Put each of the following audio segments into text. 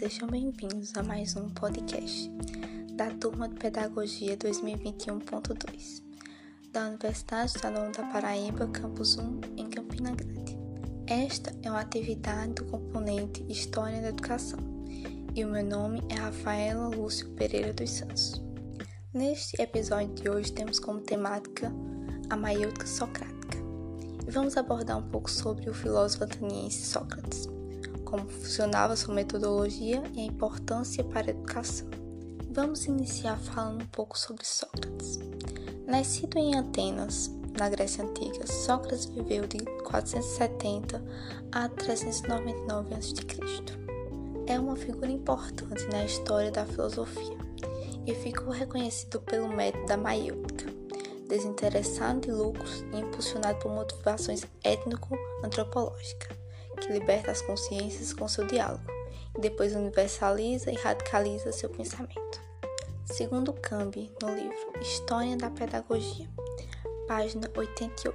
sejam bem-vindos a mais um podcast da turma de Pedagogia 2021.2 da Universidade Estadual da Paraíba, Campus 1, em Campina Grande. Esta é uma atividade do componente História da Educação e o meu nome é Rafaela Lúcio Pereira dos Santos. Neste episódio de hoje temos como temática a maiútica socrática e vamos abordar um pouco sobre o filósofo ateniense Sócrates como funcionava sua metodologia e a importância para a educação. Vamos iniciar falando um pouco sobre Sócrates. Nascido em Atenas, na Grécia Antiga, Sócrates viveu de 470 a 399 a.C. É uma figura importante na história da filosofia e ficou reconhecido pelo método da maiútica, desinteressado de lucros e impulsionado por motivações étnico-antropológicas que liberta as consciências com seu diálogo e depois universaliza e radicaliza seu pensamento. Segundo Cambi, no livro História da Pedagogia, página 88,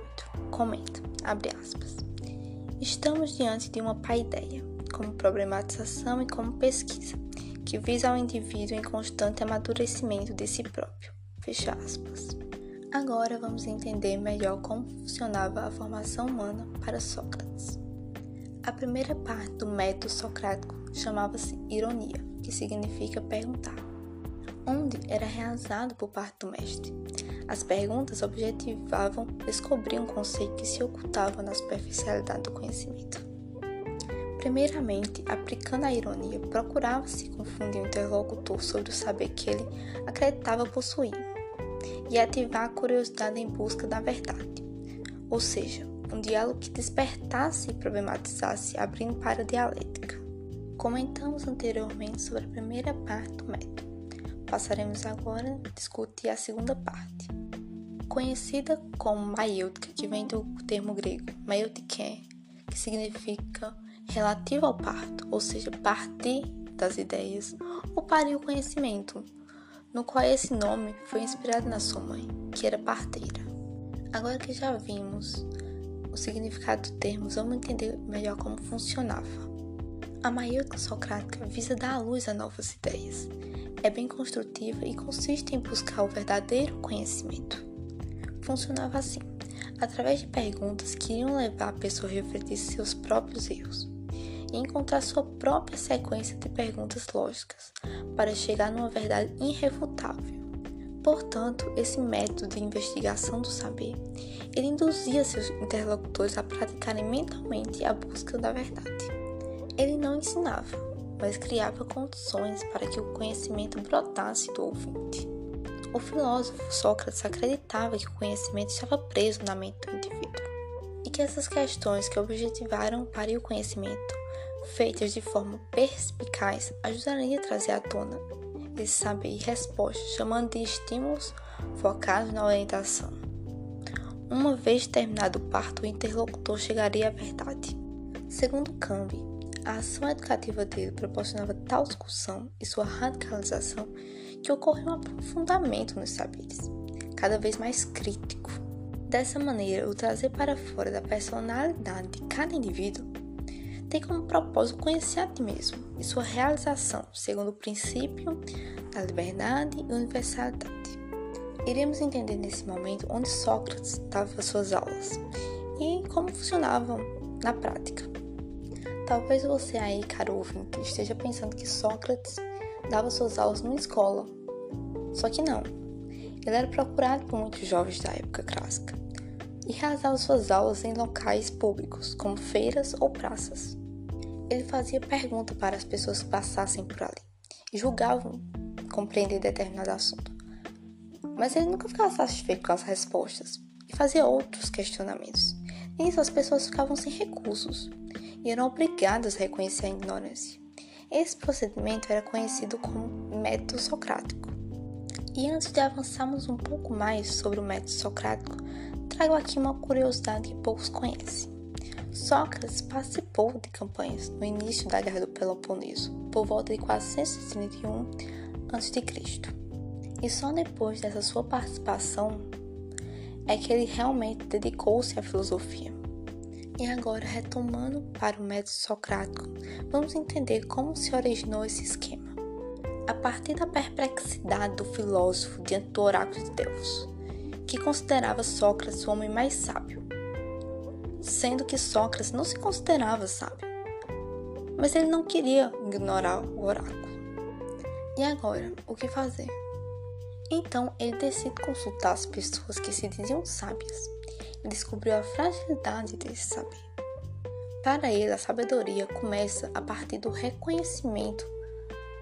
comenta, abre aspas, Estamos diante de uma paideia, como problematização e como pesquisa, que visa ao indivíduo em constante amadurecimento de si próprio. Fecha aspas. Agora vamos entender melhor como funcionava a formação humana para Sócrates. A primeira parte do método socrático chamava-se ironia, que significa perguntar, onde era realizado por parte do mestre. As perguntas objetivavam descobrir um conceito que se ocultava na superficialidade do conhecimento. Primeiramente, aplicando a ironia, procurava-se confundir o interlocutor sobre o saber que ele acreditava possuir e ativar a curiosidade em busca da verdade, ou seja, um diálogo que despertasse e problematizasse, abrindo para a dialética. Comentamos anteriormente sobre a primeira parte do método. Passaremos agora a discutir a segunda parte. Conhecida como maiêutica, que vem do termo grego maieutikē, que significa relativo ao parto, ou seja, partir das ideias, ou parir o conhecimento, no qual esse nome foi inspirado na sua mãe, que era parteira. Agora que já vimos o significado do termo, vamos entender melhor como funcionava. A maioria socrática visa dar à luz a novas ideias. É bem construtiva e consiste em buscar o verdadeiro conhecimento. Funcionava assim, através de perguntas que iriam levar a pessoa a refletir seus próprios erros e encontrar sua própria sequência de perguntas lógicas para chegar numa verdade irrefutável. Portanto, esse método de investigação do saber, ele induzia seus interlocutores a praticarem mentalmente a busca da verdade. Ele não ensinava, mas criava condições para que o conhecimento brotasse do ouvinte. O filósofo Sócrates acreditava que o conhecimento estava preso na mente do indivíduo e que essas questões que objetivaram para o conhecimento, feitas de forma perspicaz, ajudariam a trazer à tona de saber e resposta, chamando de estímulos focados na orientação. Uma vez terminado o parto, o interlocutor chegaria à verdade. Segundo Cambi, a ação educativa dele proporcionava tal discussão e sua radicalização que ocorreu um aprofundamento nos saberes, cada vez mais crítico. Dessa maneira, o trazer para fora da personalidade de cada indivíduo tem como propósito conhecer a ti mesmo e sua realização segundo o princípio da liberdade e universalidade. Iremos entender nesse momento onde Sócrates dava suas aulas e como funcionavam na prática. Talvez você aí, caro ouvinte, esteja pensando que Sócrates dava suas aulas numa escola. Só que não. Ele era procurado por muitos jovens da época clássica e realizava suas aulas em locais públicos, como feiras ou praças. Ele fazia perguntas para as pessoas que passassem por ali e julgavam compreender determinado assunto. Mas ele nunca ficava satisfeito com as respostas e fazia outros questionamentos. Nisso, as pessoas ficavam sem recursos e eram obrigadas a reconhecer a ignorância. Esse procedimento era conhecido como método socrático. E antes de avançarmos um pouco mais sobre o método socrático, trago aqui uma curiosidade que poucos conhecem. Sócrates participou de campanhas no início da Guerra do Peloponeso, por volta de 431 a.C. E só depois dessa sua participação é que ele realmente dedicou-se à filosofia. E agora, retomando para o método socrático, vamos entender como se originou esse esquema. A partir da perplexidade do filósofo diante do oráculo de Deus, que considerava Sócrates o homem mais sábio, sendo que Sócrates não se considerava sábio, mas ele não queria ignorar o oráculo. E agora, o que fazer? Então ele decide consultar as pessoas que se diziam sábias e descobriu a fragilidade desse saber. Para ele, a sabedoria começa a partir do reconhecimento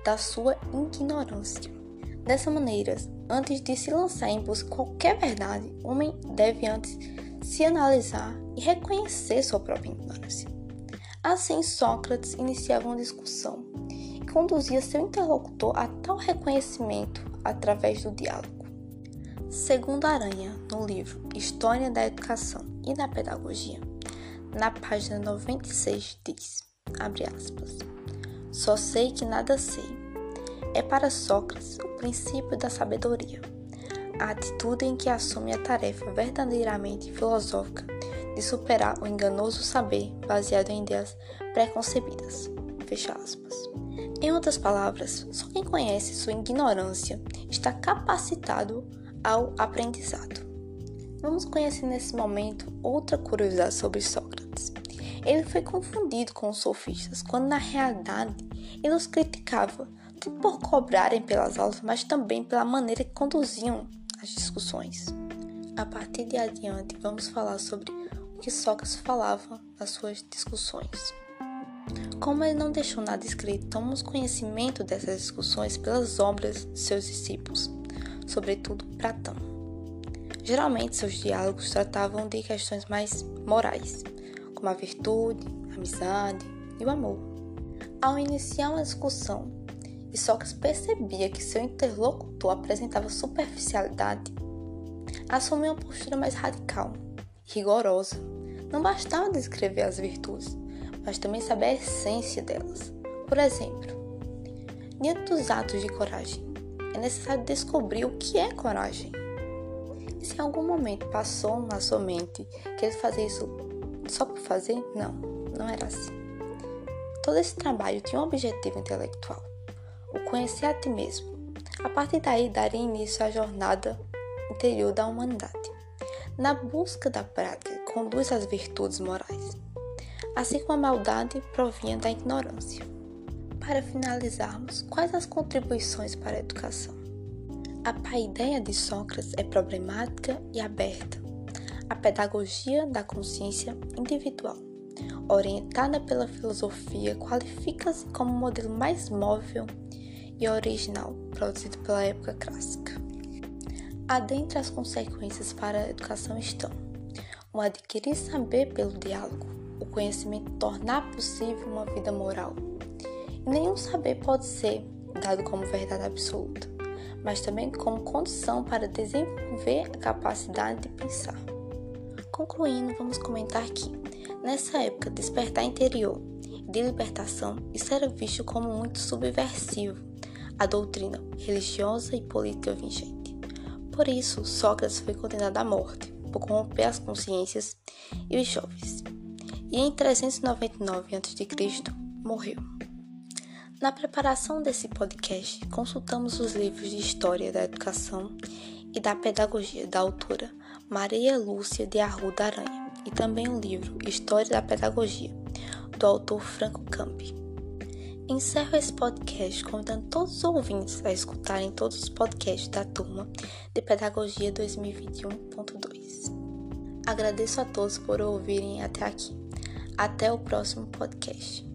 da sua ignorância. Dessa maneira, antes de se lançar em busca de qualquer verdade, o homem deve antes se analisar e reconhecer sua própria ignorância. Assim, Sócrates iniciava uma discussão e conduzia seu interlocutor a tal reconhecimento através do diálogo. Segundo Aranha, no livro História da Educação e da Pedagogia, na página 96 diz, abre aspas, Só sei que nada sei. É para Sócrates o princípio da sabedoria, a atitude em que assume a tarefa verdadeiramente filosófica de superar o enganoso saber baseado em ideias preconcebidas. Fecha aspas. Em outras palavras, só quem conhece sua ignorância está capacitado ao aprendizado. Vamos conhecer nesse momento outra curiosidade sobre Sócrates. Ele foi confundido com os sofistas, quando na realidade ele os criticava, por cobrarem pelas aulas, mas também pela maneira que conduziam as discussões. A partir de adiante, vamos falar sobre o que Sócrates falava nas suas discussões. Como ele não deixou nada escrito, tomamos conhecimento dessas discussões pelas obras de seus discípulos, sobretudo Platão. Geralmente, seus diálogos tratavam de questões mais morais, como a virtude, a amizade e o amor. Ao iniciar uma discussão, e Sócrates percebia que seu interlocutor apresentava superficialidade, assumiu uma postura mais radical, rigorosa. Não bastava descrever as virtudes, mas também saber a essência delas. Por exemplo, diante dos atos de coragem, é necessário descobrir o que é coragem. E se em algum momento passou na sua mente que ele fazia isso só por fazer, não, não era assim. Todo esse trabalho tinha um objetivo intelectual: o conhecer a ti mesmo. A partir daí, daria início à jornada interior da humanidade. Na busca da prática, conduz às virtudes morais assim como a maldade provinha da ignorância. Para finalizarmos, quais as contribuições para a educação? A paideia de Sócrates é problemática e aberta. A pedagogia da consciência individual, orientada pela filosofia, qualifica-se como o modelo mais móvel e original produzido pela época clássica. Adentre as consequências para a educação estão: o adquirir saber pelo diálogo, o conhecimento tornar possível uma vida moral. E nenhum saber pode ser dado como verdade absoluta, mas também como condição para desenvolver a capacidade de pensar. Concluindo, vamos comentar que, nessa época, despertar interior de libertação, isso era visto como muito subversivo à doutrina religiosa e política vigente. Por isso, Sócrates foi condenado à morte por corromper as consciências e os jovens e em 399 a.C. morreu. Na preparação desse podcast, consultamos os livros de História da Educação e da Pedagogia da autora Maria Lúcia de Arruda Aranha e também o livro História da Pedagogia, do autor Franco Campi. Encerro esse podcast convidando todos os ouvintes a escutarem todos os podcasts da turma de Pedagogia 2021.2. Agradeço a todos por ouvirem até aqui. Até o próximo podcast.